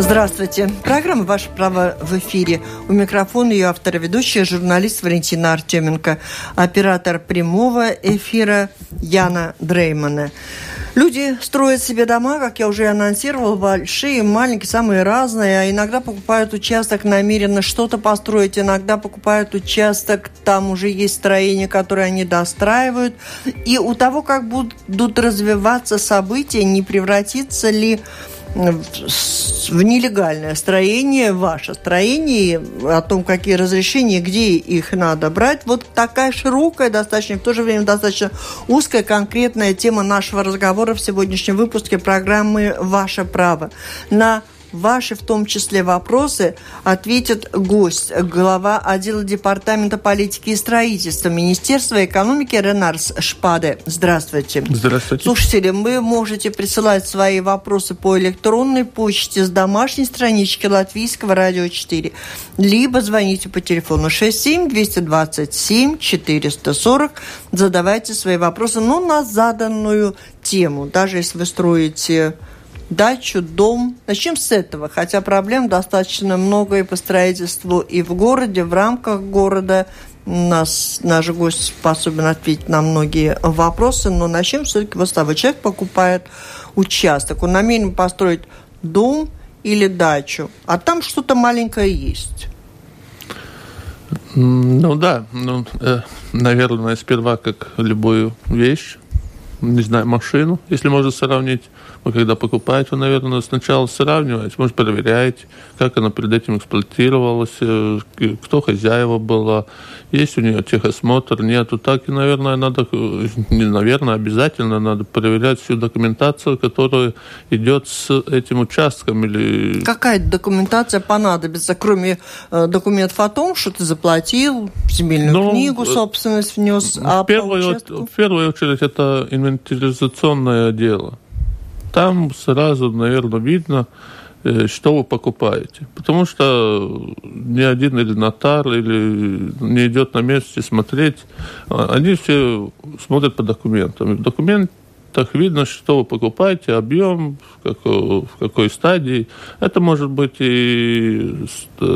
Здравствуйте. Программа «Ваше право» в эфире. У микрофона ее автор и ведущая, журналист Валентина Артеменко, оператор прямого эфира Яна Дреймана. Люди строят себе дома, как я уже анонсировал, большие, маленькие, самые разные. А иногда покупают участок намеренно что-то построить, иногда покупают участок, там уже есть строение, которое они достраивают. И у того, как будут развиваться события, не превратится ли в нелегальное строение, ваше строение, о том, какие разрешения, где их надо брать. Вот такая широкая, достаточно, в то же время достаточно узкая, конкретная тема нашего разговора в сегодняшнем выпуске программы «Ваше право». На ваши в том числе вопросы ответит гость, глава отдела Департамента политики и строительства Министерства экономики Ренарс Шпаде. Здравствуйте. Здравствуйте. Слушатели, вы можете присылать свои вопросы по электронной почте с домашней странички Латвийского радио 4, либо звоните по телефону 67 227 440, задавайте свои вопросы, но на заданную тему. Даже если вы строите дачу, дом. Начнем с этого, хотя проблем достаточно много и по строительству и в городе, в рамках города. Нас, наш гость способен ответить на многие вопросы, но начнем все-таки вот с того. Человек покупает участок, он намерен построить дом или дачу, а там что-то маленькое есть. Ну да, ну, э, наверное, сперва как любую вещь, не знаю, машину, если можно сравнить, вы когда покупаете, наверное, сначала сравниваете, может, проверяете, как она перед этим эксплуатировалась, э, кто хозяева была, есть у нее техосмотр, нету. Так и, наверное, надо, не наверное, обязательно надо проверять всю документацию, которая идет с этим участком. Или... Какая документация понадобится, кроме э, документов о том, что ты заплатил, земельную ну, книгу, э, собственность внес, а первую, в первую очередь это инвентаризационное дело там сразу, наверное, видно, э, что вы покупаете. Потому что ни один или нотар, или не идет на месте смотреть. А, они все смотрят по документам. в документах видно, что вы покупаете, объем, в какой, в какой стадии. Это может быть и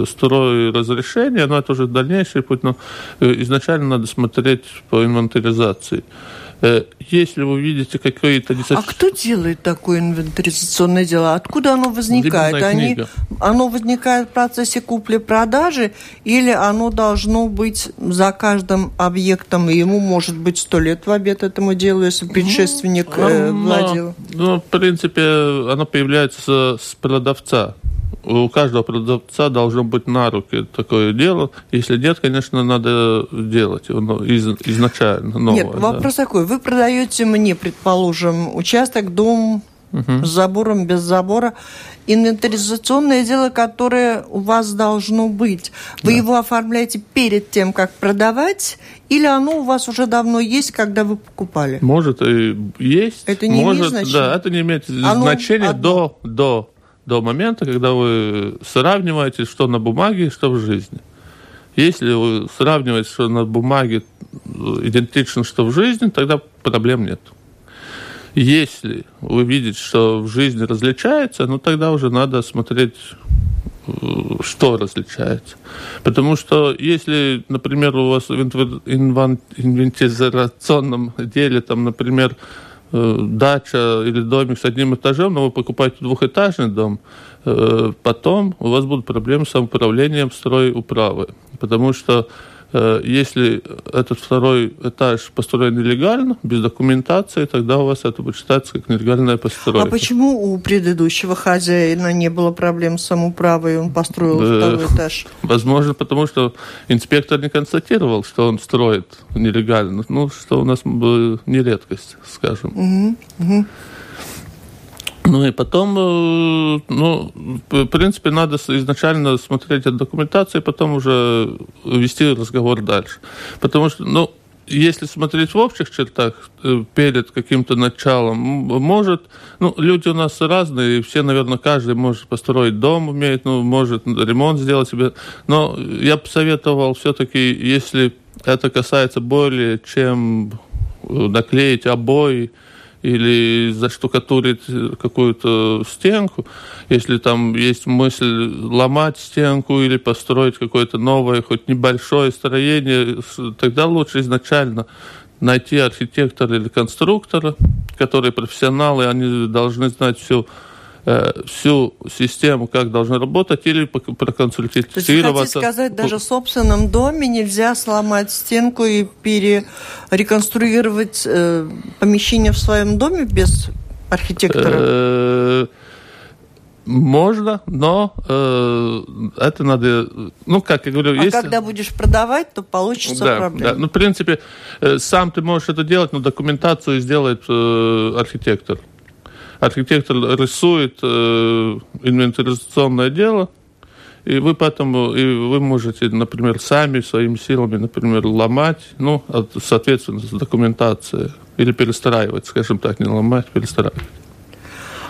строй разрешения, но это уже дальнейший путь. Но э, изначально надо смотреть по инвентаризации. Э, если вы видите какие-то... А кто делает такое инвентаризационное дело? Откуда оно возникает? Они, оно возникает в процессе купли-продажи или оно должно быть за каждым объектом, и ему может быть сто лет в обед этому делу, если предшественник ну, э, владел? Ну, в принципе, оно появляется с продавца у каждого продавца должно быть на руки такое дело. Если нет, конечно, надо делать из, изначально новое. Нет, вопрос да. такой. Вы продаете мне, предположим, участок, дом угу. с забором, без забора. Инвентаризационное дело, которое у вас должно быть. Вы да. его оформляете перед тем, как продавать, или оно у вас уже давно есть, когда вы покупали? Может и есть. Это не может, имеет значения? Да, это не имеет оно значения одно. до, до до момента, когда вы сравниваете, что на бумаге, что в жизни. Если вы сравниваете, что на бумаге идентично, что в жизни, тогда проблем нет. Если вы видите, что в жизни различается, ну тогда уже надо смотреть, что различается. Потому что если, например, у вас в инвентаризационном деле, там, например, Э, дача или домик с одним этажом, но вы покупаете двухэтажный дом, э, потом у вас будут проблемы с самоуправлением стройуправы. Потому что Э, если этот второй этаж построен нелегально, без документации, тогда у вас это будет считаться как нелегальная постройка. А почему у предыдущего хозяина не было проблем с самоуправой, он построил да, второй этаж? Возможно, потому что инспектор не констатировал, что он строит нелегально. Ну, что у нас не редкость, скажем. Угу, угу. Ну и потом, э, ну, в принципе, надо изначально смотреть эту документацию, и потом уже вести разговор дальше. Потому что, ну, если смотреть в общих чертах, э, перед каким-то началом, может, ну, люди у нас разные, и все, наверное, каждый может построить дом, умеет, ну, может ремонт сделать себе, но я бы советовал все-таки, если это касается более чем наклеить обои, или заштукатурить какую-то стенку, если там есть мысль ломать стенку или построить какое-то новое, хоть небольшое строение, тогда лучше изначально найти архитектора или конструктора, которые профессионалы, они должны знать всю всю систему, как должна работать, или проконсультироваться. То есть вы хотите сказать, даже в собственном доме нельзя сломать стенку и перереконструировать э, помещение в своем доме без архитектора? Э, можно, но э, это надо, ну как я говорю, а если... когда будешь продавать, то получится да, проблема. Да, ну в принципе э, сам ты можешь это делать, но документацию сделает э, архитектор архитектор рисует э, инвентаризационное дело, и вы поэтому и вы можете, например, сами своими силами, например, ломать, ну, соответственно, с документацией, или перестраивать, скажем так, не ломать, перестраивать.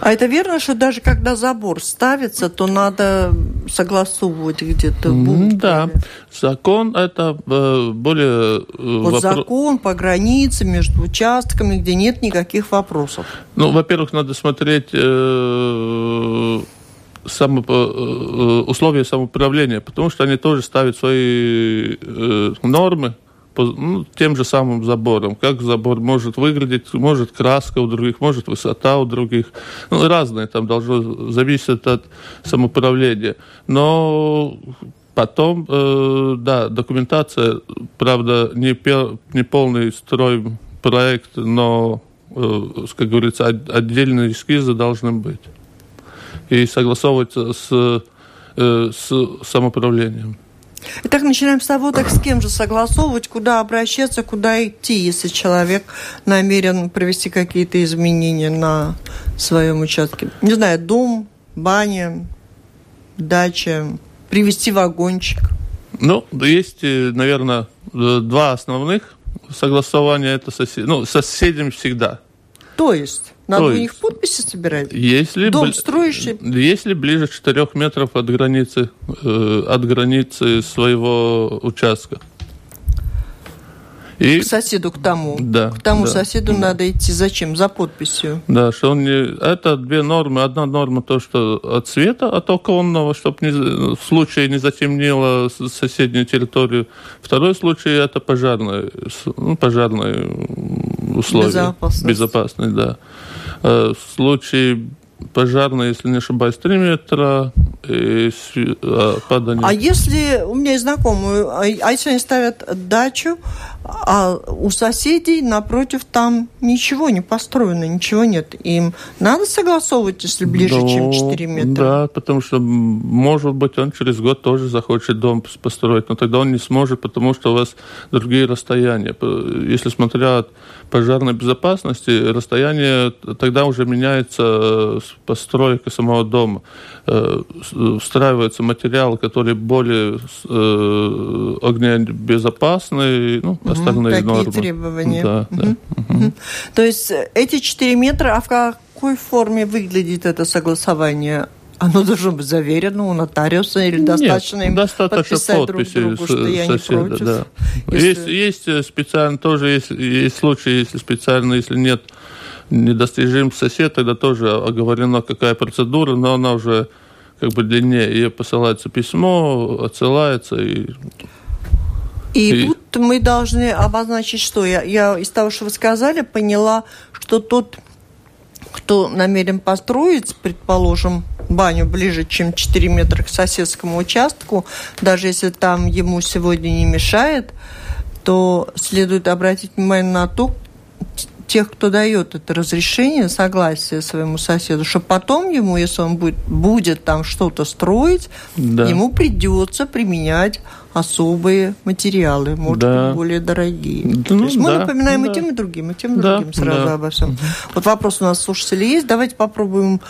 А это верно, что даже когда забор ставится, то надо согласовывать где-то Да, закон это э, более... Э, вот вопро... закон по границе между участками, где нет никаких вопросов. Ну, во-первых, надо смотреть... Э, само, условия самоуправления, потому что они тоже ставят свои нормы, ну, тем же самым забором. Как забор может выглядеть, может краска у других, может высота у других. Ну, разные там должно зависеть от самоуправления. Но потом, э, да, документация, правда, не, не полный строй проект, но, э, как говорится, отдельные эскизы должны быть. И согласовываться с, э, с самоуправлением. Итак, начинаем с того, так с кем же согласовывать, куда обращаться, куда идти, если человек намерен провести какие-то изменения на своем участке. Не знаю, дом, баня, дача, привести вагончик. Ну, есть, э, наверное, два основных согласования. Это сосед... ну, соседям всегда. То есть? Надо То у них подписи собирать? Если Дом бли... строишь? Если ближе 4 метров от границы, э, от границы своего участка. И... К соседу, к тому. Да. К тому да, соседу да. надо идти. Зачем? За подписью. Да, что он не... Это две нормы. Одна норма то, что от цвета, от оконного, чтобы не... в случае не затемнило соседнюю территорию. Второй случай это пожарные, ну, пожарные условия. Безопасность. Безопасность, да. Э, в случае пожарной, если не ошибаюсь, 3 метра и а, падание. А если у меня есть знакомые, а, а если они ставят дачу, а у соседей напротив там ничего не построено, ничего нет. Им надо согласовывать, если ближе, ну, чем 4 метра? Да, потому что, может быть, он через год тоже захочет дом построить, но тогда он не сможет, потому что у вас другие расстояния. Если смотря от пожарной безопасности, расстояние тогда уже меняется постройка самого дома. Э, встраивается материал, который более э, огнебезопасный, ну, остальные такие нормы. требования. Да, да. Угу. То есть эти 4 метра, а в какой форме выглядит это согласование? Оно должно быть заверено у нотариуса или достаточно Нет, им достаточно подписать подписи друг другу, что я соседа, не против? Да. Если... Есть, есть э, специально тоже, есть, есть случаи, если специально, если нет недостижим сосед, тогда тоже оговорена какая процедура, но она уже как бы длиннее. Ей посылается письмо, отсылается и и, и тут мы должны обозначить, что я, я из того, что вы сказали, поняла, что тот, кто намерен построить, предположим, баню ближе, чем 4 метра к соседскому участку, даже если там ему сегодня не мешает, то следует обратить внимание на то, тех, кто дает это разрешение, согласие своему соседу, что потом ему, если он будет, будет там что-то строить, да. ему придется применять особые материалы, может да. быть, более дорогие. Да, То есть ну, мы да, напоминаем да. и тем, и другим, и тем, и да, другим сразу да. обо всем. Вот вопрос у нас слушатели есть. Давайте попробуем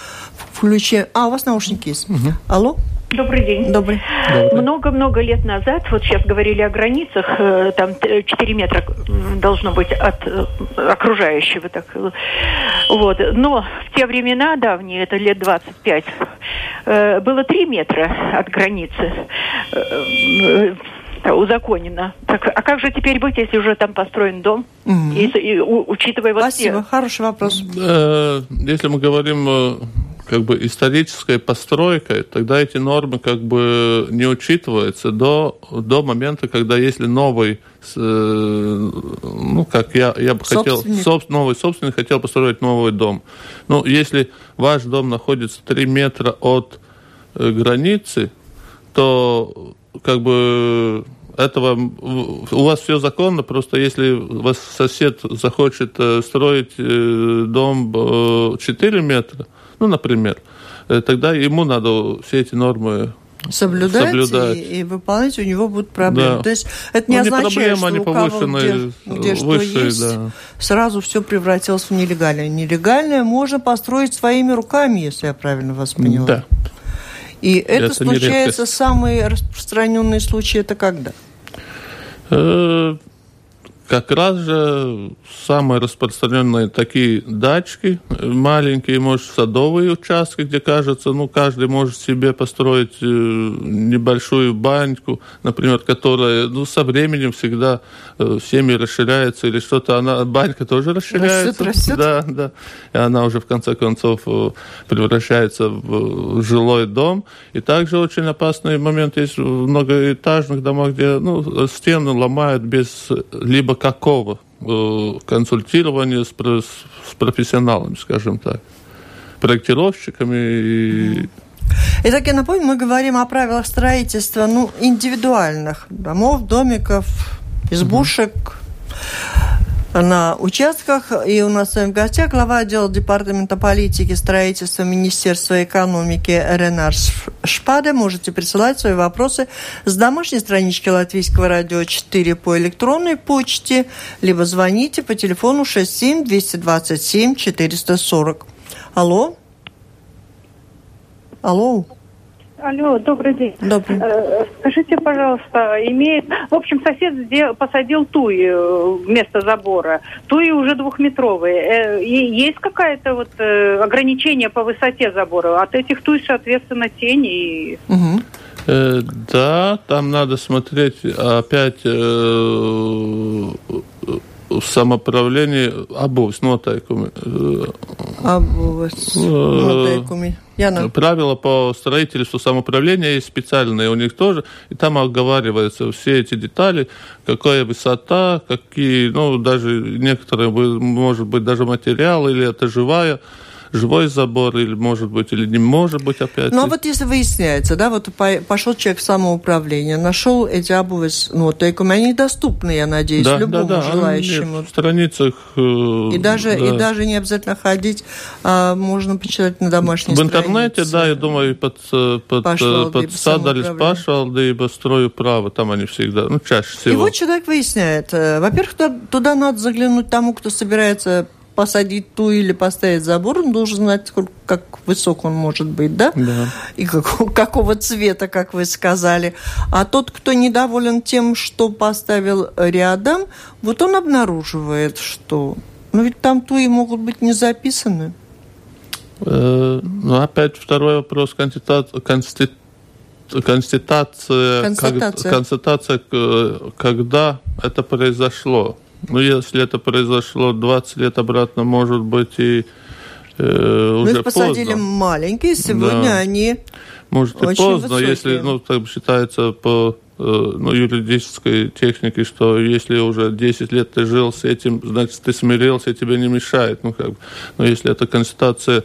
включить. А, у вас наушники есть. Угу. Алло? Добрый день. Добрый. Много-много лет назад, вот сейчас говорили о границах, э, там 4 метра должно быть от э, окружающего. Так, э, вот. Но в те времена давние, это лет 25, было 3 метра от границы узаконено. Так, а как же теперь быть, если уже там построен дом? Если, и, у- учитывая вот Спасибо, те- хороший вопрос. Э, Если мы говорим э, как бы исторической постройкой, тогда эти нормы как бы не учитываются до, до момента, когда если новый, э, ну как я, я бы хотел, Собственник. соб- новый собственник хотел построить новый дом. Ну, если ваш дом находится 3 метра от э, границы, то как бы этого у вас все законно, просто если вас сосед захочет э, строить дом э, 4 метра, ну, например, э, тогда ему надо все эти нормы Соблюдать, Соблюдать. И, и выполнять, у него будут проблемы. Да. То есть это не Ну, не означает, проблема, что у кого где, где что высшие, есть, да. сразу все превратилось в нелегальное. Нелегальное можно построить своими руками, если я правильно вас поняла. Да. И это, Это не случается, самые распространенные случаи, это когда? Э, Как раз же самые распространенные такие дачки, маленькие, может, садовые участки, где, кажется, ну, каждый может себе построить э, небольшую баньку, например, которая, ну, со временем всегда э, семьи расширяется или что-то, она, банька тоже расширяется. растет. Да, да. И она уже, в конце концов, э, превращается в жилой дом. И также очень опасный момент есть в многоэтажных домах, где ну, стены ломают без либо какого э, консультирования с, с профессионалами, скажем так, проектировщиками. И, Итак, я напомню, мы говорим о правилах строительства ну, индивидуальных домов, домиков, избушек на участках. И у нас с вами в гостях глава отдела Департамента политики, строительства Министерства экономики Ренар Шпаде. Можете присылать свои вопросы с домашней странички Латвийского радио 4 по электронной почте, либо звоните по телефону 67 227 440. Алло? Алло? Алло, добрый день. Добрый. Э, Скажите, пожалуйста, имеет... В общем, сосед сдел- посадил туи э, вместо забора. Туи уже двухметровые. Э, Есть какое-то вот ограничение по высоте забора? От этих туй, соответственно, тень и... Мгм. э, да, там надо смотреть опять э, самоуправление обувь, ну, noteikumi. Э, Noteikumi. Яна. Правила по строительству самоуправления есть специальные у них тоже, и там оговариваются все эти детали, какая высота, какие, ну, даже некоторые, может быть, даже материал, или это живая, живой забор, или может быть, или не может быть опять. Ну, а вот если выясняется, да, вот по- пошел человек в самоуправление, нашел эти обувь с нотейками, они доступны, я надеюсь, да, любому да, да, они желающему. в страницах. э, И даже, да. и даже не обязательно ходить, а можно почитать на домашней В интернете, странице. да, я думаю, под, э, под, Pašvaldības под садались самоуправление. пашвалдība, строю право, там они всегда, ну, чаще И всего. вот человек выясняет, э, во-первых, туда, туда надо заглянуть тому, кто собирается посадить ту или поставить забор, он должен знать, сколько, как высок он может быть, да? Да. И какого, какого цвета, как вы сказали. А тот, кто недоволен тем, что поставил рядом, вот он обнаруживает, что... Ну ведь там туи могут быть не записаны. Э, Ну, опять второй вопрос. Конститута- консти- Констатация, Констатация. как- констатация, к- когда это произошло. Ну, если это произошло 20 лет обратно, может быть, и э, Ну, уже их посадили поздно. маленькие, сегодня Да. они... Может, и очень поздно, высокие. если, ну, так считается по э, ну, юридической технике, что если уже 10 лет ты жил с этим, значит, ты смирился, тебе не мешает. Ну, как бы. Но если это констатация,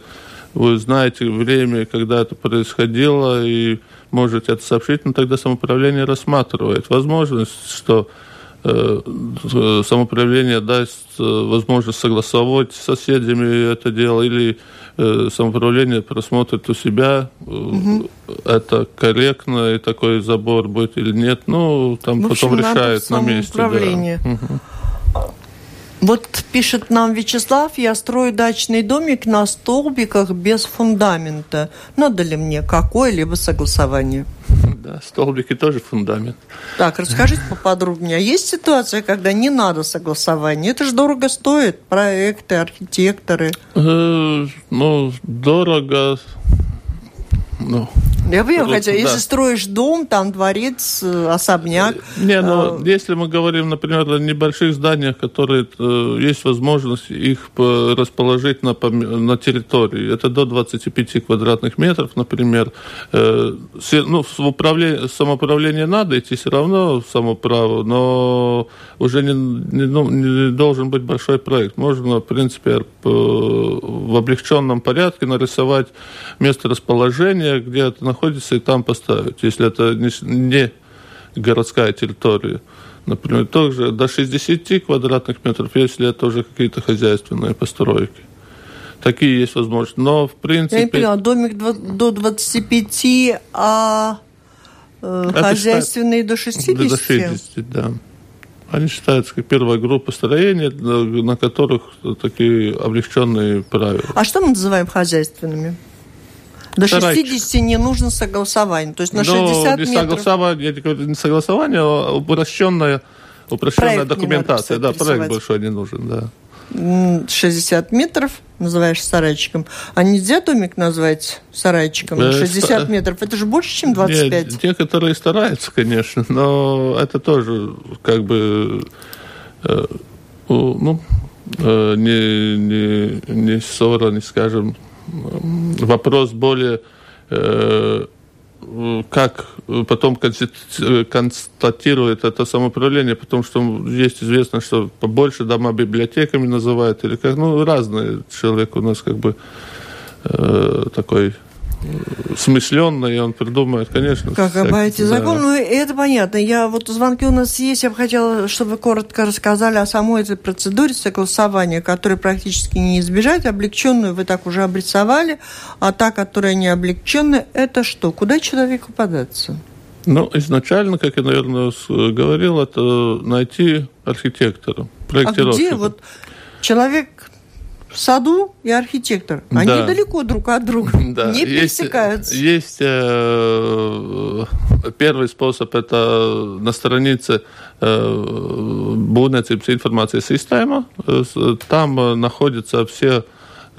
вы знаете время, когда это происходило, и можете это сообщить, ну, тогда самоуправление рассматривает возможность, что самоуправление даст э, возможность согласовать с соседями это дело, или э, самоуправление просмотрит у себя, э, это корректно, и такой забор будет или нет. Ну, там В общем, потом решает на месте. да. Вот пишет нам Вячеслав, я строю дачный домик на столбиках без фундамента. Надо ли мне какое-либо согласование? Да, столбики тоже фундамент. Так, расскажите поподробнее. А Есть ситуация, когда не надо согласования? Это же дорого стоит. Проекты, архитекторы. Э, ну, дорого. Ну, Я понимаю, хотя да. если строишь дом, там дворец, э, особняк. Не, но а... если мы говорим, например, о небольших зданиях, которые э, есть возможность их расположить на, на территории, это до 25 квадратных метров, например, э, ну, в управление, самоуправление надо идти все равно самоправо, но уже не, не, ну, не должен быть большой проект. Можно, в принципе, в облегченном порядке нарисовать место расположения, где это находится, и там поставить, если это не, городская территория. Например, тоже до 60 квадратных метров, если это уже какие-то хозяйственные постройки. Такие есть возможности. Но, в принципе... Я не поняла, домик до 25, а э, хозяйственные до 60? До 60, да. Они считаются как первая группа строения, на которых такие облегченные правила. А что мы называем хозяйственными? До 60 не нужно согласование. То есть на 60 не метров... Согласование, не согласование, а упрощенная, упрощенная документация. да, проект большой не нужен, да. 60 метров называешь сарайчиком. А нельзя домик назвать сарайчиком? 60 э, метров. Это же больше, чем 25. Нет, те, которые стараются, конечно, но это тоже как бы э, ну, э, не, не, не ссора, не скажем, вопрос более э, как потом констатирует это самоуправление, потому что есть известно, что побольше дома библиотеками называют, или как, ну, разные. Человек у нас как бы э, такой смысленный, и он придумает, конечно. Как обойти да. закон, ну это понятно. Я вот звонки у нас есть, я бы хотела, чтобы вы коротко рассказали о самой этой процедуре согласования, которой практически не избежать. Облегченную вы так уже обрисовали, а та, которая не облегченная, это что? Куда человеку податься? Ну, изначально, как я, наверное, говорил, это найти архитектора, проектировщика. А где вот человек в саду и архитектор. Они да. далеко друг от друга, да. не пересекаются. Есть, есть э, первый способ, это на странице э, Būvniecības информации система. Там находятся все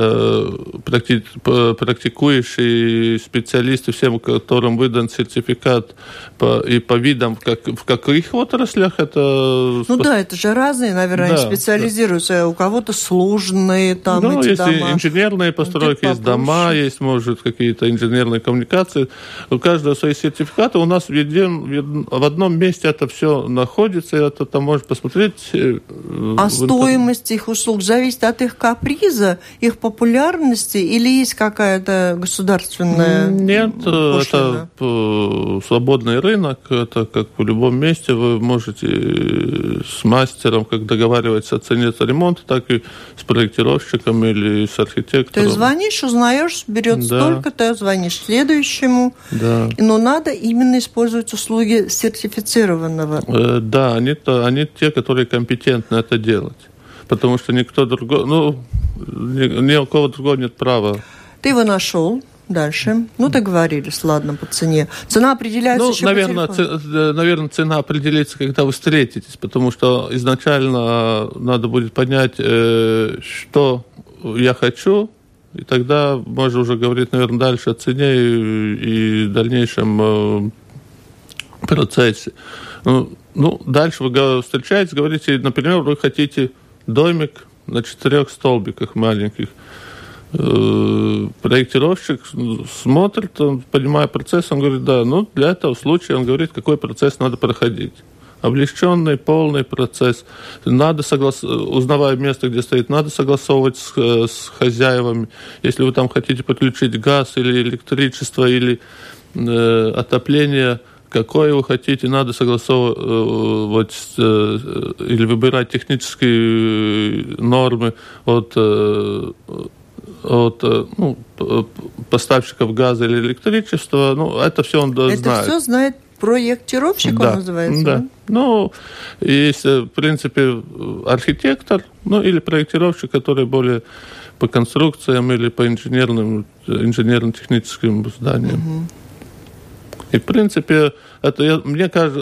Э, практикующие специалисты, всем, которым выдан сертификат по, и по видам, как, в каких отраслях это... Ну да, это же разные, наверное, да, они специализируются. Да. У кого-то сложные там ну, эти есть дома. инженерные постройки, есть дома, есть, может, какие-то инженерные коммуникации. У каждого свои сертификаты. У нас в, един, в одном месте это все находится, и это там можно посмотреть. Э, а стоимость их услуг зависит от их каприза, их популярности или есть какая-то государственная Нет, пошлина? это свободный рынок, это как в любом месте вы можете с мастером, как договариваться о цене за ремонт, так и с проектировщиком или с архитектором. Ты звонишь, узнаешь, берет да. столько, ты звонишь следующему. Да. Но надо именно использовать услуги сертифицированного. Э, да, они, -то, они те, которые компетентны это делать потому что никто другой, ну, ни, ни у кого другого нет права. Ты его нашел, Дальше. Ну, договорились, ладно, по цене. Цена определяется ну, еще наверное, по телефону. Ц, наверное, цена определится, когда вы встретитесь, потому что изначально надо будет понять, э, что я хочу, и тогда можно уже говорить, наверное, дальше о цене и, и дальнейшем э, процессе. Ну, ну, дальше вы встречаетесь, говорите, например, вы хотите домик на четырех столбиках маленьких. Э, проектировщик смотрит, он, понимая процесс, он говорит, да, ну для этого случая он говорит, какой процесс надо проходить облегченный, полный процесс. Надо соглас... узнавая место, где стоит, надо согласовывать с, с хозяевами. Если вы там хотите подключить газ или электричество или э, отопление, какое вы хотите, надо согласовывать э, э, или выбирать технические нормы от, э, от ну, поставщиков газа или электричества. Ну, это все он это знает. Это все знает проектировщик, да, он называется? Да. Ну, есть, в принципе, архитектор, ну, или проектировщик, который более по конструкциям или по инженерным, инженерно-техническим зданиям. Угу. И, в принципе, это, я, мне кажется,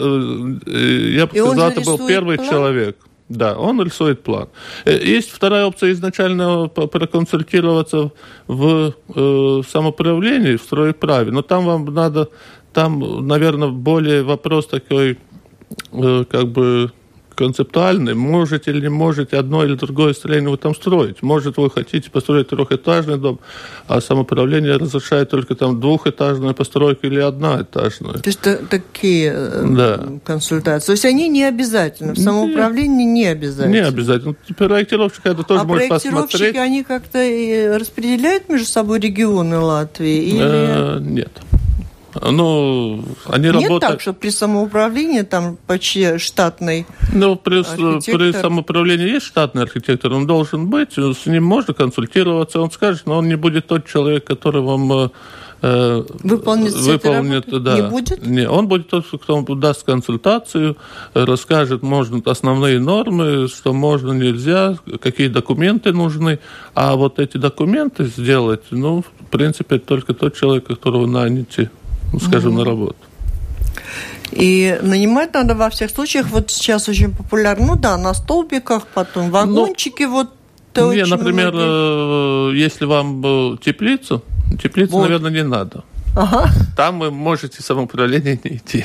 э, я бы сказал, это был первый кто? человек. Да, он рисует план. Э, есть вторая опция изначально проконсультироваться в э, самоуправлении, в стройправе, но там вам надо, там, наверное, более вопрос такой, э, как бы концептуальный. Можете или не можете одно или другое строение вы там строить. Может, вы хотите построить трехэтажный дом, а самоуправление разрешает только там двухэтажную постройку или одноэтажную. То есть такие э, да. консультации. То есть они не обязательно. В самоуправлении не обязательно. Не обязательно. Проектировщик это тоже а может посмотреть. они как-то распределяют между собой регионы Латвии? Или... Э, нет. Ну, они Нет работают... так, что при самоуправлении там почти штатный Ну, при, при самоуправлении есть штатный архитектор, он должен быть, с ним можно консультироваться, он скажет, но он не будет тот человек, который вам э, э выполнит, выполнит да. Не будет? Не, он будет тот, кто даст консультацию, расскажет, можно основные нормы, что можно, нельзя, какие документы нужны. А вот эти документы сделать, ну, в принципе, только тот человек, которого наняте ну, скажем, mm-hmm. на работу. И нанимать надо во всех случаях. Вот сейчас очень популярно, ну да, на столбиках, потом ну, вагончики, ну, вот то Не, например, многие... Э, если вам э, теплицу, теплицу, вот. наверное, не надо. Ага. Там вы можете самоуправление не идти.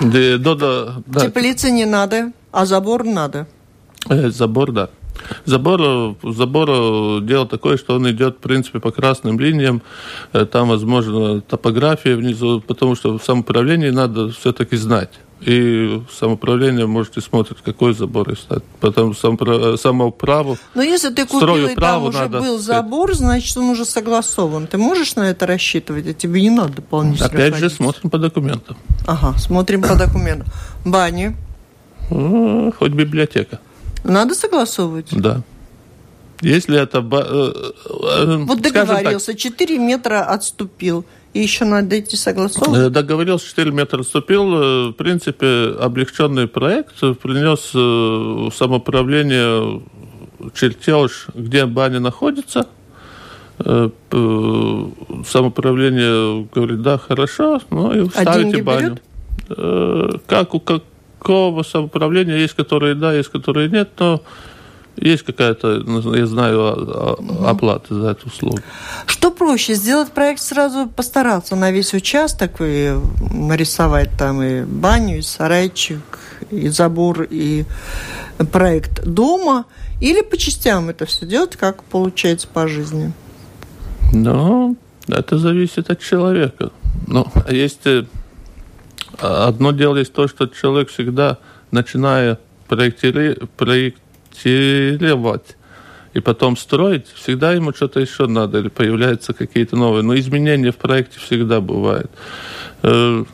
Теплицы не надо, а забор надо. Э, забор, да. Забор, забор дело такое, что он идет, в принципе, по красным линиям. Э, там, возможно, топография внизу, потому что в самоуправлении надо все-таки знать. И самоуправление можете смотреть, какой забор искать. Потом сам, самоуправу. Но если ты купил, и там уже надо... был забор, значит, он уже согласован. Ты можешь на это рассчитывать, а тебе не надо дополнительно Опять ходить. же, смотрим по документам. Ага, смотрим по документам. Бани? Хоть библиотека. Надо согласовывать? Да. Если это... Э, э, вот договорился, так, 4 метра отступил. И еще надо идти согласовывать? Э, договорился, 4 метра отступил. В принципе, облегченный проект принес самоуправление чертеж, где баня находится. Самоуправление говорит, да, хорошо, ну и а ставите баню. Берет? Как у как такого самоуправления есть, которые да, есть, которые нет, но есть какая-то, я знаю, оплата за эту услугу. Что проще, сделать проект сразу постараться на весь участок и нарисовать там и баню, и сарайчик, и забор, и проект дома, или по частям это все делать, как получается по жизни? Ну, это зависит от человека. Ну, а есть э, Одно дело есть то, что человек всегда, начиная проектировать и потом строить, всегда ему что-то еще надо, или появляются какие-то новые. Но изменения в проекте всегда бывают. Э,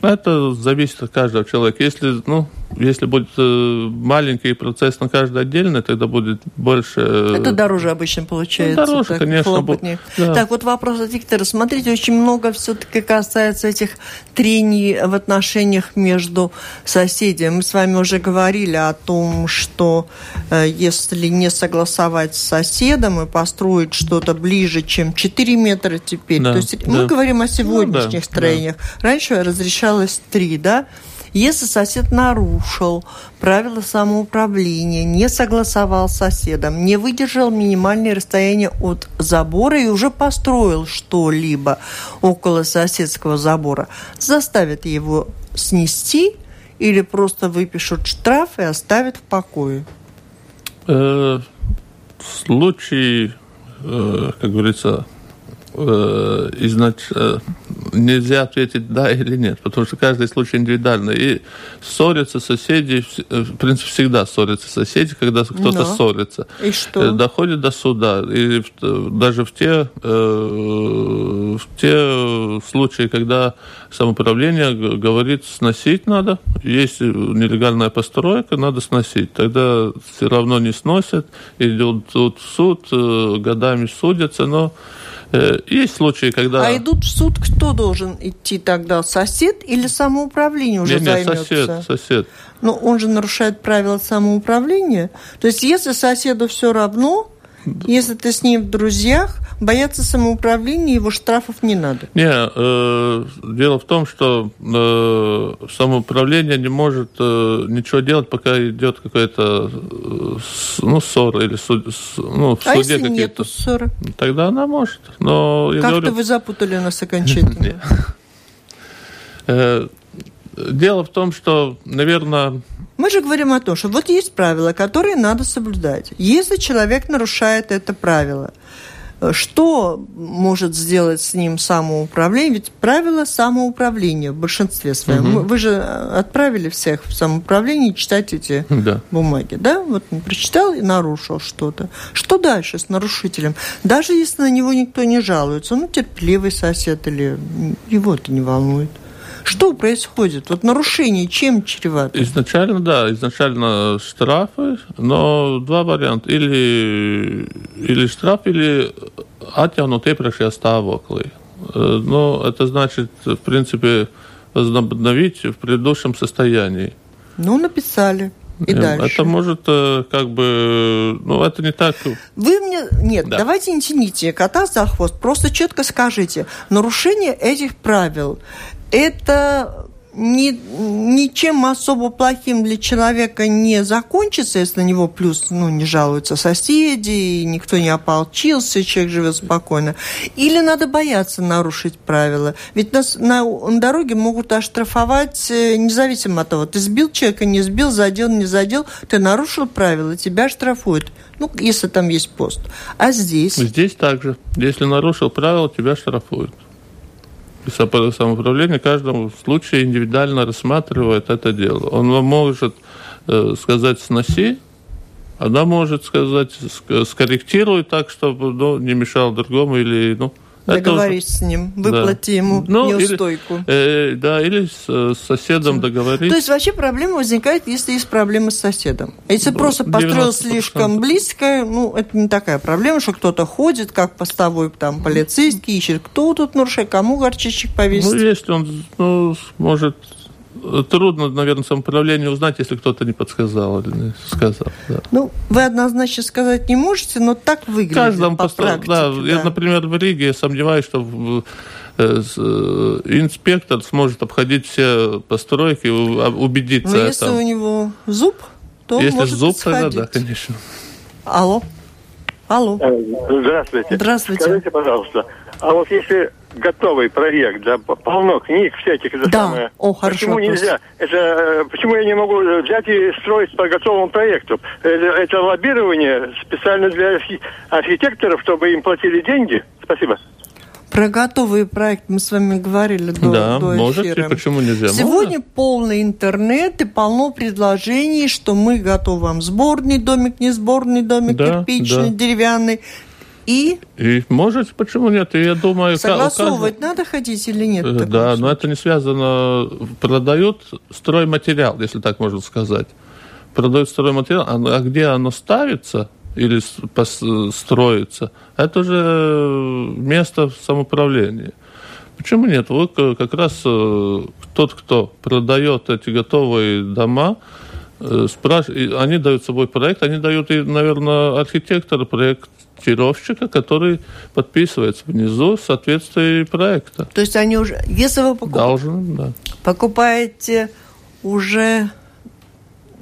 это зависит от каждого человека. Если, ну, если будет э, маленький процесс на каждый отдельно, тогда будет больше... Э, Это дороже обычно получается. Ну, дороже, так, конечно. Да. Так, вот вопрос от Виктора. Смотрите, очень много все-таки касается этих трений в отношениях между соседями. Мы с вами уже говорили о том, что э, если не согласовать с соседом и построить что-то ближе, чем 4 метра теперь, да, то есть да. мы говорим о сегодняшних ну, да, строениях. Да. Раньше разрешалось 3, да? Если сосед нарушил правила самоуправления, не согласовал с соседом, не выдержал минимальное расстояние от забора и уже построил что-либо около соседского забора, заставят его снести или просто выпишут штраф и оставят в покое? Э, в случае, э, как говорится, э, изнач... Э, нельзя ответить да или нет, потому что каждый случай индивидуальный. И ссорятся соседи, э, в принципе, всегда ссорятся соседи, когда кто-то Но. ссорится. И что? Э, доходит до суда. И даже в те, э, в те случаи, когда самоуправление говорит, сносить надо, есть нелегальная постройка, надо сносить. Тогда все равно не сносят, идут в суд, годами судятся, но есть случаи, когда... А идут в суд, кто должен идти тогда? Сосед или самоуправление уже нет, нет, займется? сосед, сосед. Но он же нарушает правила самоуправления. То есть, если соседу все равно, если ты с ним в друзьях, бояться самоуправления, его штрафов не надо. Не, э, дело в том, что э, самоуправление не может э, ничего делать, пока идет какая-то э, ну, ссора или суд, ну, в а суде если нету ссоры? Тогда она может. Но Как-то говорю, вы запутали нас окончательно. э, дело в том, что, наверное, Мы же говорим о том, что вот есть правила, которые надо соблюдать. Если человек нарушает это правило, что может сделать с ним самоуправление? Ведь правила самоуправления в большинстве своем. Мы- Вы же отправили всех в самоуправление читать эти да. бумаги, да? Вот он прочитал и нарушил что-то. Что дальше с нарушителем? Даже если на него никто не жалуется, ну, терпеливый сосед или его это не волнует. Что происходит? Вот нарушение чем чревато? Изначально, да, изначально штрафы, но два варианта. Или, или штраф, или atjaunot iepriekšējā stāvoklī. Но это значит, в принципе, возобновить в предыдущем состоянии. Ну, написали. И Э, дальше. Это может э, как бы, ну, это не так. Вы мне... Нет, Да. давайте не тяните кота за хвост. Просто четко скажите. Нарушение этих правил – это ни, ничем особо плохим для человека не закончится, если на него плюс ну, не жалуются соседи, и никто не ополчился, человек живет спокойно. Или надо бояться нарушить правила. Ведь нас на, на дороге могут оштрафовать э, независимо от того, ты сбил человека, не сбил, задел, не задел, ты нарушил правила, тебя штрафуют. Ну, если там есть пост. А здесь... Здесь также. Если нарушил правила, тебя штрафуют. Самоуправление в каждом случае индивидуально рассматривает это дело. Он может э, сказать «сноси», она может сказать ск- «скорректируй так, чтобы ну, не мешал другому» или ну, это Договорись с ним, выплати ему Ну, или- неустойку. Э, да, или с, с соседом договориться. То есть вообще проблема возникает, если есть проблемы с соседом. Если Ну, просто построил 90%. слишком близко, ну, это не такая проблема, что кто-то ходит, как постовой там полицейский, ищет, кто тут нарушает, кому горчичек Ну, повесить. если он ну, может... Трудно, наверное, самоуправление узнать, если кто-то не подсказал или не сказал. Да. Ну, вы однозначно сказать не можете, но так выглядит каждом по постро- практике. да, Я, да. например, в Риге сомневаюсь, что в- э, э, инспектор сможет обходить все постройки, а- убедиться. Но если там. у него зуб, то Если может зуб, тогда подсходить. да, конечно. Алло. Алло. Здравствуйте. Здравствуйте. Скажите, пожалуйста, а вот если готовый проект, да, полно книг всяких, это Да. самое, О, хороший почему вопрос. нельзя? Это э, почему я не могу взять и строить по готовому проекту? Это, это лоббирование специально для архи- архитекторов, чтобы им платили деньги? Спасибо. Про готовый проект мы с вами говорили до, да, до можете, эфира. почему нельзя? Сегодня Можно. полный интернет и полно предложений, что мы готовы вам сборный домик, не сборный домик, Да, кирпичный, да. деревянный. И И можете, почему нет? И я думаю, каждого- согласовывать надо ходить или нет? Э, Да, но это не связано. Продают стройматериал, если так можно сказать. Продают стройматериал, а а где оно ставится или пос- строится, это уже место самоуправления. Почему нет? Вы к- как раз э, тот, кто продает эти готовые дома, э, спраш- они дают собой проект, они дают, наверное, архитектора, проектировщика, который подписывается внизу в соответствии проекта. То есть они уже, если вы покуп- Должен, да. покупаете уже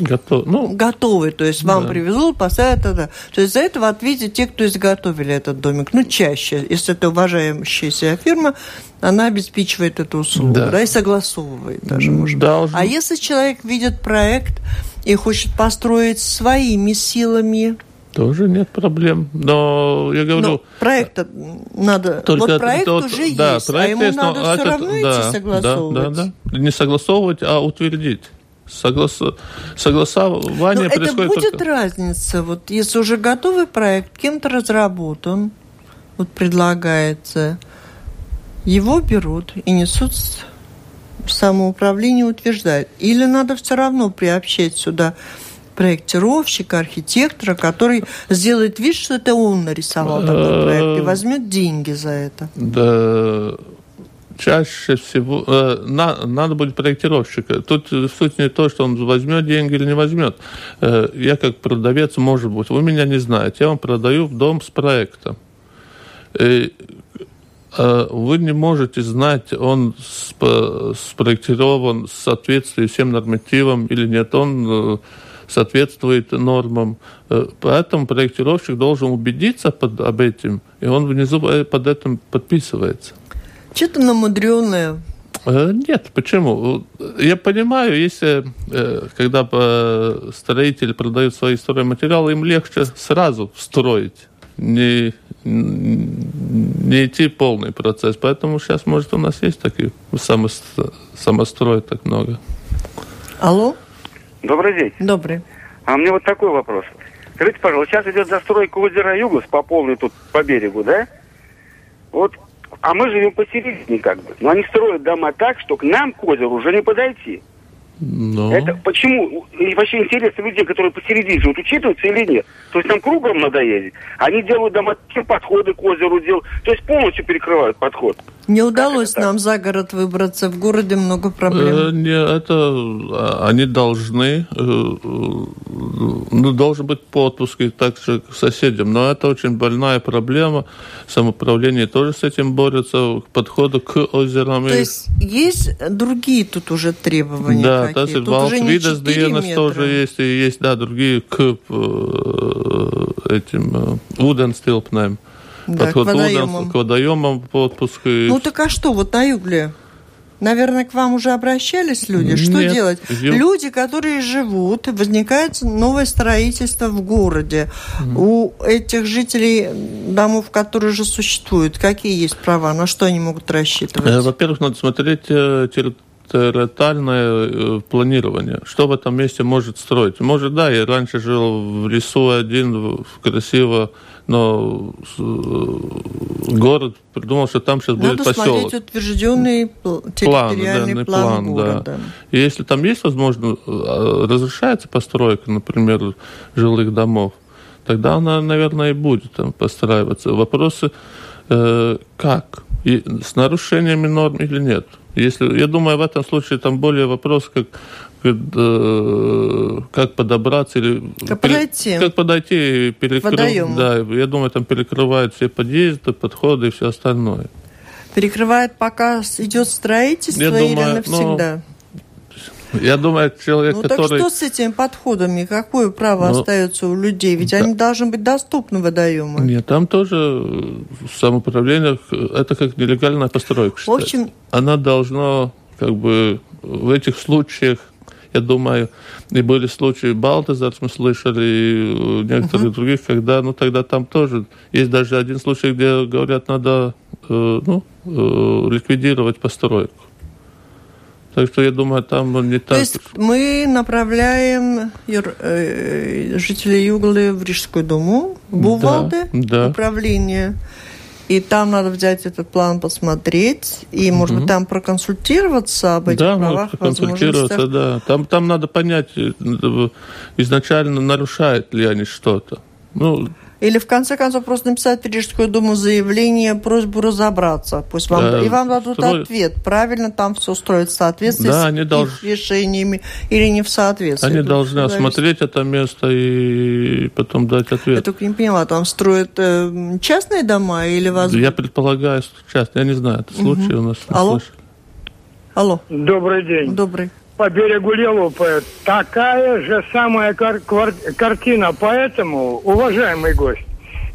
Готов. Ну, готовый, то есть вам Да. привезут, поставят это. То есть за это в ответе те, кто изготовили этот домик. Ну, чаще, если это уважающаяся фирма, она обеспечивает эту услугу, да, Да. и согласовывает даже, может. должен. А если человек видит проект и хочет построить своими силами, Тоже нет проблем. Но я говорю, ну, проект надо... только вот это- проект это вот- уже да, есть, а проект ему есть, но надо все этот- равно да, идти согласовывать. Да, да, да. Не согласовывать, а утвердить. Соглас... Согласование Но это происходит будет только- разница. Вот если уже готовый проект, кем-то разработан, вот предлагается, его берут и несут в самоуправление утверждают. Или надо все равно приобщать сюда проектировщика, архитектора, который сделает вид, что это он нарисовал такой проект и возьмет деньги за это. Да, чаще всего э, на- надо будет проектировщика. Тут э, суть не то, что он возьмет деньги или не возьмет. Э, я как продавец, может быть, вы меня не знаете, я вам продаю в дом с проектом. И, э, вы не можете знать, он спроектирован в соответствии всем нормативам или нет. Он э, соответствует нормам. Э, поэтому проектировщик должен убедиться под, об этом, и он внизу под этим подписывается. Что-то намудренное. Нет, почему? Я понимаю, если когда строитель продает свои стройматериалы, им легче сразу строить не, не идти полный процесс. Поэтому сейчас, может, у нас есть такие самострой так много. Алло? Добрый день. Добрый. А мне вот такой вопрос. Скажите, пожалуйста, сейчас идет застройка озера Югус по полной тут, по берегу, да? Вот, а мы живем посередине как бы. Но они строят дома так, что к нам к озеру уже не подойти. Но... Это почему? И вообще интересы людей, которые посередине живут, учитываются или нет? То есть там кругом надо ездить. Они делают дома подходы к озеру делают. То есть полностью перекрывают подход. Не удалось нам за город выбраться. В городе много проблем. Э, не, это а, они должны, э, ну, должен быть подпуск и также к соседям. Но это очень больная проблема. Самоуправление тоже с этим борется. К подходу к озерам. То есть есть другие тут уже требования? Да, tas ir valsts vidas dienas тоже есть, и есть, да, другие к э, этим ūdens tilpnēm. Да, Подход к водоемам. к водоемам подпуск. Ну так а что, вот на югле? Наверное, к вам уже обращались люди. Что Нет. делать? Ю... Люди, которые живут, возникает новое строительство в городе. Mm. У этих жителей домов, которые уже существуют, какие есть права? На что они могут рассчитывать? Э, во-первых, надо смотреть э, территориальное э, планирование. Что в этом месте может строить? Может, да, я раньше жил в лесу один, красиво но э, город придумал, что там сейчас Надо будет поселок. Надо смотреть утвержденный территориальный план, план, план города. Да. И если там есть возможность, э, разрешается постройка, например, жилых домов, тогда она, наверное, и будет там постраиваться. Вопросы, э, как? И с нарушениями норм или нет? Если, я думаю, в этом случае там более вопрос, как Э, как подобраться или как подойти, как подойти и перекрыть. Да, я думаю, там перекрывают все подъезды, подходы и все остальное. Перекрывает, пока идет строительство я или думаю, навсегда? Ну, я думаю, человек, ну, который... так что с этими подходами? Какое право ну, остается у людей? Ведь да. они должны быть доступны водоемы. Нет, там тоже самоуправление, это как нелегальная постройка. В общем... Она должна как бы в этих случаях я думаю, и были случаи Балтазар, мы слышали, и некоторых uh-huh. других, когда, ну, тогда там тоже есть даже один случай, где говорят, надо, э, ну, э, ликвидировать постройку. Так что я думаю, там не так. То есть мы направляем э, жителей Юглы в Рижскую думу, в Бувалде, да, да. управление. И там надо взять этот план, посмотреть, и, может быть, там проконсультироваться об этих да, правах, проконсультироваться, да. Там, там надо понять э, изначально, нарушают ли они что-то. Ну, или в конце концов просто написать в Рижскую думу заявление, просьбу разобраться. Пусть вам, да, и вам дадут строй... ответ, правильно там все строить в соответствии да, с они их долж... решениями или не в соответствии. Они должны осмотреть это место и потом дать ответ. Я только не поняла, там строят э, частные дома или вас... Я предполагаю, что частные. Я не знаю, это случай угу. у нас не Алло? слышали. Алло. Добрый день. Добрый по берегу Лелупы. Такая же самая кар- картина. Поэтому, уважаемый гость,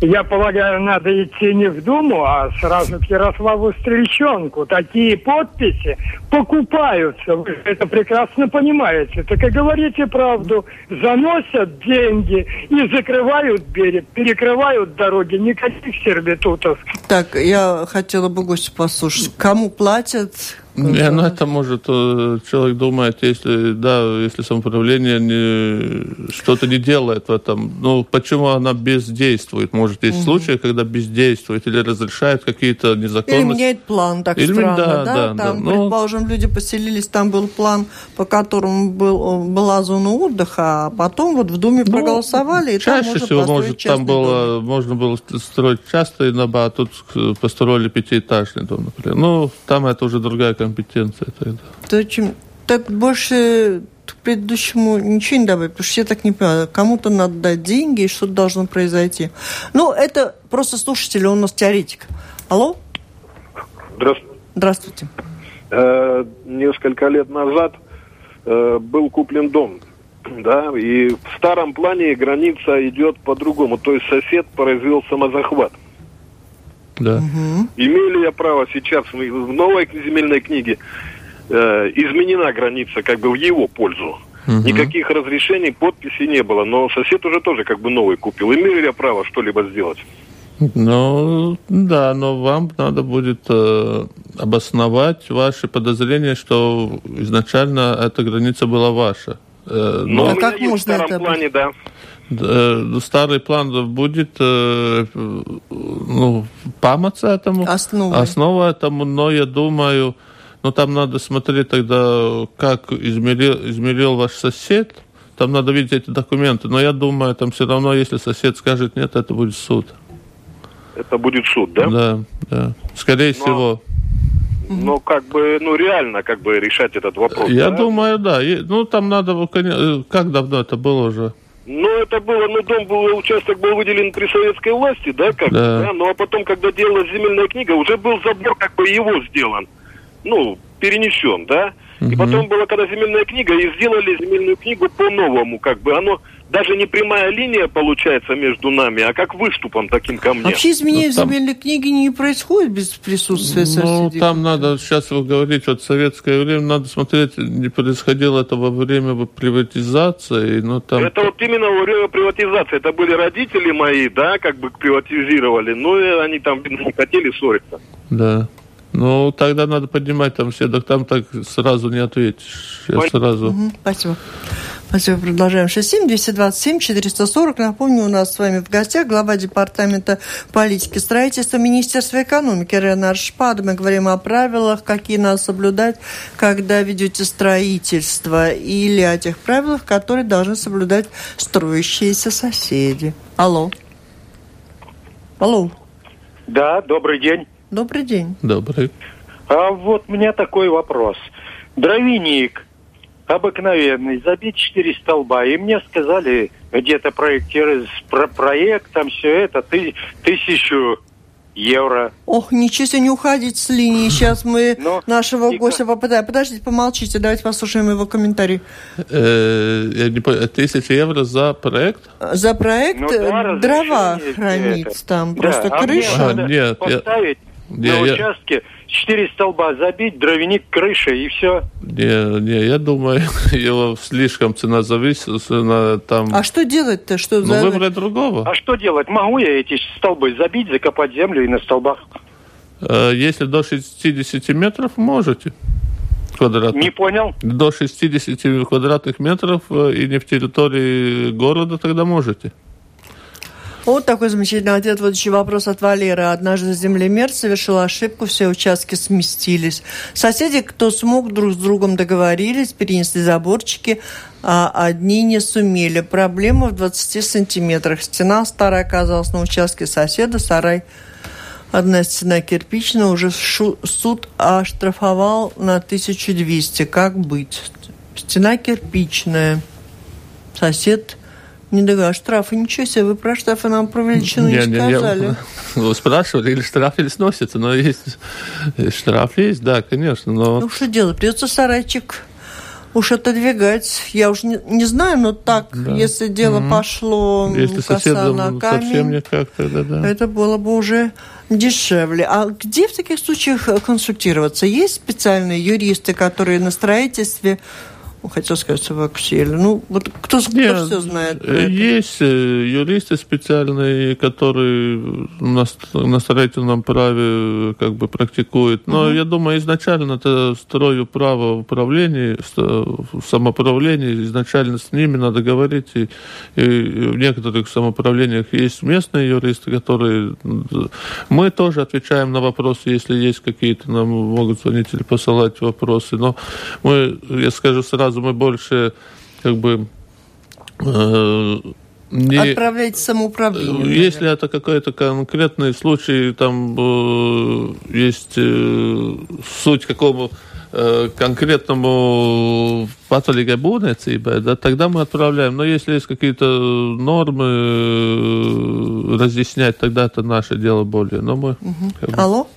я полагаю, надо идти не в Думу, а сразу к Ярославу Стрельчонку. Такие подписи покупаются. Вы это прекрасно понимаете. Так и говорите правду. Заносят деньги и закрывают берег, перекрывают дороги. Никаких сервитутов. Так, я хотела бы гостя послушать. Кому платят, не, ну это может, э, человек думает, если, да, если самоуправление не, что-то не делает в этом, ну почему она бездействует? Может, есть угу. случаи, когда бездействует или разрешает какие-то незаконности. Или меняет план, так или, странно, да? да, да там, да. Ну, предположим, люди поселились, там был план, по которому был, была зона отдыха, а потом вот в Думе ну, проголосовали, и чаще там всего, может, там было, дом. можно было строить часто, а тут построили пятиэтажный дом, например. Ну, там это уже другая компетенция тогда. То, чем, так больше к предыдущему ничего не добавить, потому что я так не понимаю. Кому-то надо дать деньги, и что-то должно произойти. Ну, это просто слушатели, он у нас теоретик. Алло? Здравствуйте. Здравствуйте. Э, несколько лет назад э, был куплен дом, да, и в старом плане граница идет по-другому, то есть сосед произвел самозахват. Да. Имею ли я право сейчас в новой земельной книге э, изменена граница как бы в его пользу? Мгм. Никаких разрешений, подписей не было, но сосед уже тоже как бы новый купил. Имею ли я право что-либо сделать? Ну, да, но вам надо будет э, обосновать ваши подозрения, что изначально эта граница была ваша. Э, Но А у меня как есть можно в старом это плане, да. Э, Старый план будет э, ну, память этому, Основой. основа этому, но я думаю, ну там надо смотреть тогда, как измерил, измерил ваш сосед, там надо видеть эти документы, но я думаю, там все равно, если сосед скажет нет, это будет суд. Это будет суд, да? Да, да. Скорее Но- всего. Но как бы, ну реально как бы решать этот вопрос. Я да? думаю, да. И- Ну, там надо, э, как давно это было уже? Это было, ну, дом был, участок был выделен при советской власти, да, как Да. да, ну, а потом, когда делалась земельная книга, уже был забор, как бы, его сделан, ну, перенесен, да, и потом была, когда земельная книга, и сделали земельную книгу по-новому, как бы, оно даже не прямая линия получается между нами, а как выступом таким ко мне. Вообще изменения Ну, там- земельной книги не происходит без присутствия Ну, там надо, сейчас вы говорите, вот советское время, надо смотреть, не происходило это во время приватизации, но там... Это вот именно во время приватизации. Это были родители мои, да, как бы приватизировали. Ну, и они там, не хотели ссориться. Да. Ну, тогда надо поднимать там все, так там так сразу не ответишь. Я сразу... Мгм, Спасибо. Спасибо. Продолжаем. 67-227-440. Напомню, у нас с вами в гостях глава Департамента политики строительства Министерства экономики Ренар Шпад. Мы говорим о правилах, какие надо соблюдать, когда ведете строительство, или о тех правилах, которые должны соблюдать строящиеся соседи. Алло. Алло. Да, добрый день. Добрый день. Добрый. А вот у меня такой вопрос. Дровяник обыкновенный, забить четыре столба. И мне сказали, где-то проектировать про проект, там все это, ты, тысячу евро. Ох, ничего себе, не уходить с линии. Сейчас мы Но нашего и гостя попытаем. Подождите, помолчите, давайте послушаем его комментарий. Э, я не понял, тысяча евро за проект? За проект Ну да, э, дрова хранить это. там, Да, просто а мне крыша. А, нет, я- Не, на я- участке четыре столба, забить, дровяник, крыша и все. Не, не, я думаю, его слишком цена зависит, на там... А что делать-то? Что ну, за... выбрать другого. А что делать? Могу я эти столбы забить, закопать землю и на столбах? Э, Если до 60 метров, можете. Квадратных. Не понял? До 60 квадратных метров э, и не в территории города, тогда можете. Вот такой замечательный ответ. Вот еще вопрос от Валеры. Однажды землемер совершил ошибку, все участки сместились. Соседи, кто смог, друг с другом договорились, перенесли заборчики, а одни не сумели. Проблема в 20 сантиметрах. Стена старая оказалась на участке соседа, сарай Одна стена кирпичная, уже шу- суд оштрафовал на 1200. Как быть? Стена кирпичная. Сосед не договаривает. Штрафы, ничего себе, вы про штрафы нам про величину не, Не, не, я- сказали. Вы спрашивали, или штраф или сносится, но есть штраф есть, да, конечно, но Ну, что делать? Придется сарайчик уж отодвигать. Я уж не, не знаю, но так, Да. если дело Мгм. пошло если коса на совсем камень, никак, тогда да. это было бы уже дешевле. А где в таких случаях консультироваться? Есть специальные юристы, которые на строительстве, ну, хотел сказать, в Акселе, ну, вот кто, кто Нет, все знает? Есть э, юристы специальные, которые на, на строительном праве э, как бы практикуют. Но я думаю, изначально это строю право в управлении, с- в самоуправлении, изначально с ними надо говорить. И, и в некоторых самоуправлениях есть местные юристы, которые... Мы тоже отвечаем на вопросы, если есть какие-то, нам могут звонить или посылать вопросы. Но мы, я скажу сразу, мы больше как бы э, не... Отправляйте самоуправление. Если наверное. это какой-то конкретный случай, там э, есть э, суть какому э, конкретному патологии būvniecībai, да, тогда мы отправляем. Но если есть какие-то нормы э, разъяснять, тогда это наше дело более. Но мы, Мгм. как бы- Алло?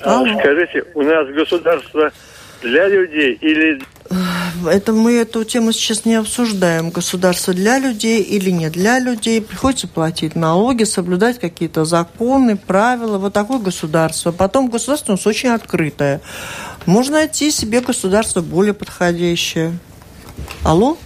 Алло. Скажите, у нас государство для людей или Это мы эту тему сейчас не обсуждаем. Государство для людей или не для людей. Приходится платить налоги, соблюдать какие-то законы, правила. Вот такое государство. Потом государство у нас очень открытое. Можно найти себе государство более подходящее. Алло?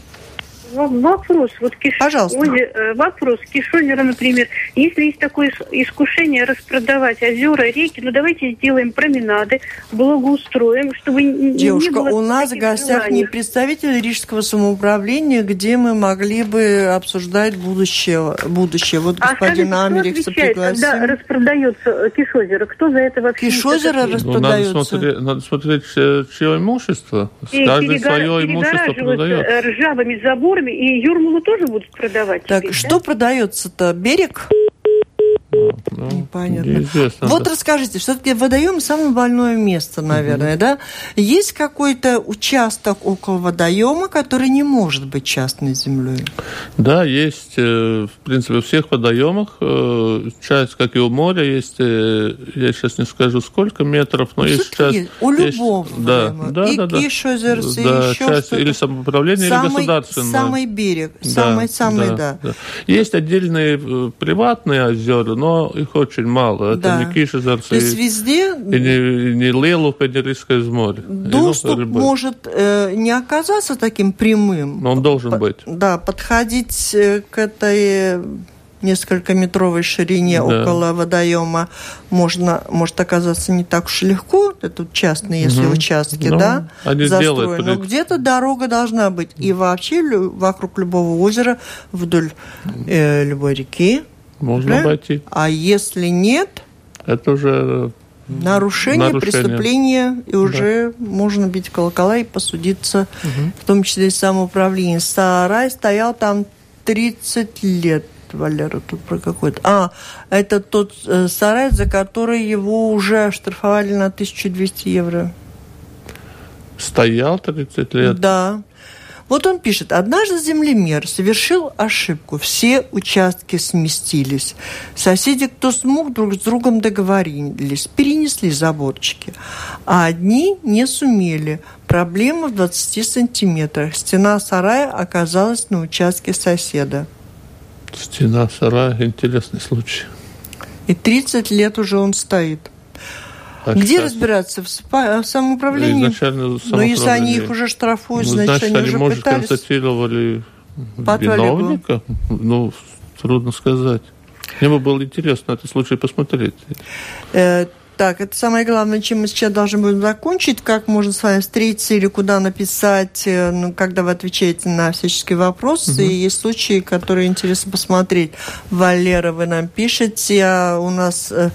Вопрос, вот киш... Пожалуйста. Оля, э, вопрос, Кишозеро, например, если есть такое ис- искушение распродавать озера, реки, ну давайте сделаем променады, благоустроим, чтобы н- не Девушка, было у нас в гостях не желаний. представитель Рижского самоуправления, где мы могли бы обсуждать будущее. будущее. Вот А господина кто Америкса пригласим. распродается э, Кишозеро? Кто за это вообще? Кишозеро несет Ну, надо распродается. смотреть, надо смотреть, чье, чье имущество. И Каждый перегора- свое имущество продает. э, ржавыми заборами, и Юрмалу тоже будут продавать Так, теперь, что продается-то? Берег? Ну, Понятно. неизвестно. Вот расскажите, что таки водоем самое больное место, наверное, да? Есть какой-то участок около водоема, который не может быть частной землей? Да, есть, э, в принципе, во всех водоемах, э, часть, как и у моря, есть, э, я сейчас не скажу сколько метров, но есть часть... есть. У есть- любого да, водоема. да, И да, да. Кишозерс, и Да, еще часть или самоуправление, или государственное. самый берег, Да, самый, самый, да. Есть отдельные приватные озера, но их очень мало. Это Да. не Кишезерс То есть и, везде и не, не Лелуп, и не Рижское море. Ну, доступ может э, не оказаться таким прямым. Но он должен По- быть. Да, подходить э, к этой несколько метровой ширине Да. около водоема можно, может оказаться не так уж легко. Это частные, если Мгм. участки, Ну, да, они застроены. Но где-то дорога должна быть. И вообще вокруг любого озера, вдоль э, любой реки. Можно правильно? обойти. А если нет, Это уже нарушение, Нарушение. преступление, и уже можно бить колокола и посудиться, в том числе и самоуправление. Сарай стоял там 30 лет. Валера тут про какой-то. А, это тот э, сарай, за который его уже оштрафовали на 1200 евро. стоял 30 лет. Да. Вот он пишет, однажды землемер совершил ошибку, все участки сместились. Соседи, кто смог, друг с другом договорились, перенесли заборчики, а одни не сумели. Проблема в 20 сантиметрах. Стена сарая оказалась на участке соседа. Стена сарая, интересный случай. И 30 лет уже он стоит. Так, Где кстати, разбираться? В, спа- в самоуправлении? Изначально Но если они их уже штрафуют, Ну, значит, они, уже может, пытались. констатировали По виновника? Ну, трудно сказать. Мне бы было интересно этот случай посмотреть. Э, так, это самое главное, чем мы сейчас должны будем закончить. Как можно с вами встретиться или куда написать, э, ну, когда вы отвечаете на всяческие вопросы. И есть случаи, которые интересно посмотреть. Валера, вы нам пишете. А у нас э,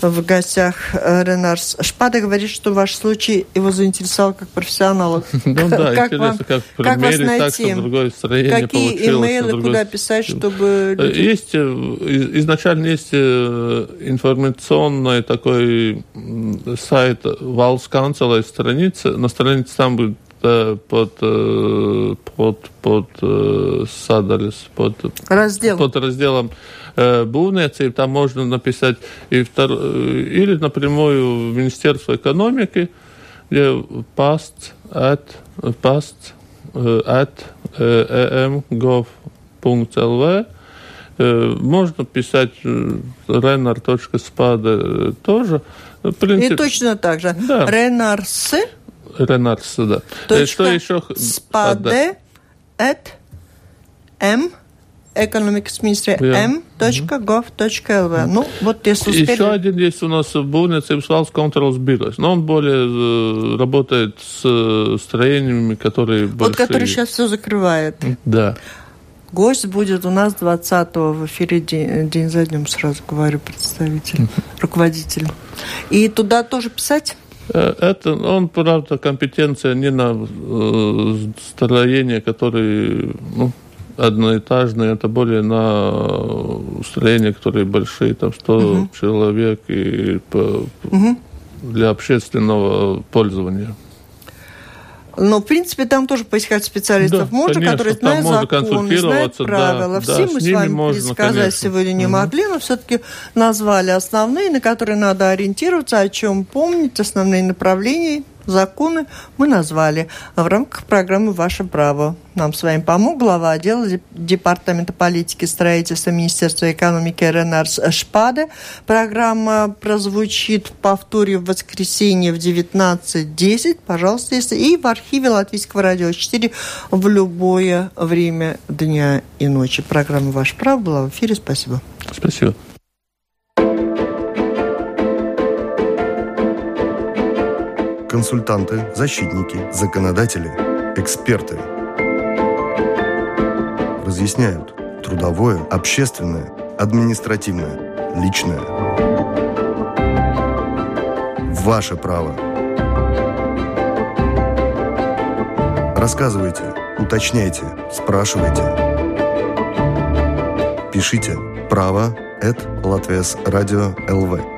в гостях э, Ренар Шпада говорит, что ваш случай его заинтересовал как профессионала. Ну да, Как интересно, вам- как как вас примерить так, найти? чтобы другое строение Какие имейлы, другое- куда писать, чтобы... Есть, э, из- изначально есть э, информационный такой сайт Валс канцелей страница. На странице там будет под, э, под, под э, садарис, под, Раздел. под разделом э, būvniecība, там можно написать и втор... э, или напрямую в Министерство экономики, где past at past э, at э, emgov.lv Э, Можно писать э, renar.spade тоже. В И принципе, точно так же. Да. Ренарс Ренарс, да. Э, Точка Что еще? спаде at m экономикс министрия Jā. m.gov.lv. Ну, вот если Еще успели... один есть у нас в Būvniecības valsts контролс бирос, но он более э, работает с э, строениями, которые Вот большие. который сейчас все закрывает. Да. Гость будет у нас 20-го в эфире день, день за днем, сразу говорю, представитель, руководитель. И туда тоже писать? Э, Это, он, правда, компетенция не на э, строения, которые ну, одноэтажные, это более на строения, которые большие, там 100 человек и по, Мгм. для общественного пользования. Но, в принципе, там тоже поискать специалистов да, можно, конечно, которые знают законы, знают правила. Да, Все да, мы с вами можно, пересказать конечно. сегодня не Мгм. могли, но все-таки назвали основные, на которые надо ориентироваться, о чем помнить, основные направления, законы мы назвали в рамках программы «Ваше право». Нам с вами помог глава отдела Деп- Департамента политики строительства Министерства экономики Ренарс Шпаде. Программа прозвучит в повторе в воскресенье в 19.10, пожалуйста, если и в архиве Латвийского радио 4 в любое время дня и ночи. Программа «Ваше право» была в эфире. Спасибо. Спасибо. Консультанты, защитники, законодатели, эксперты. Разъясняют трудовое, общественное, административное, личное. Ваше право. Рассказывайте, уточняйте, спрашивайте. Пишите право at Латвес Радио ЛВ.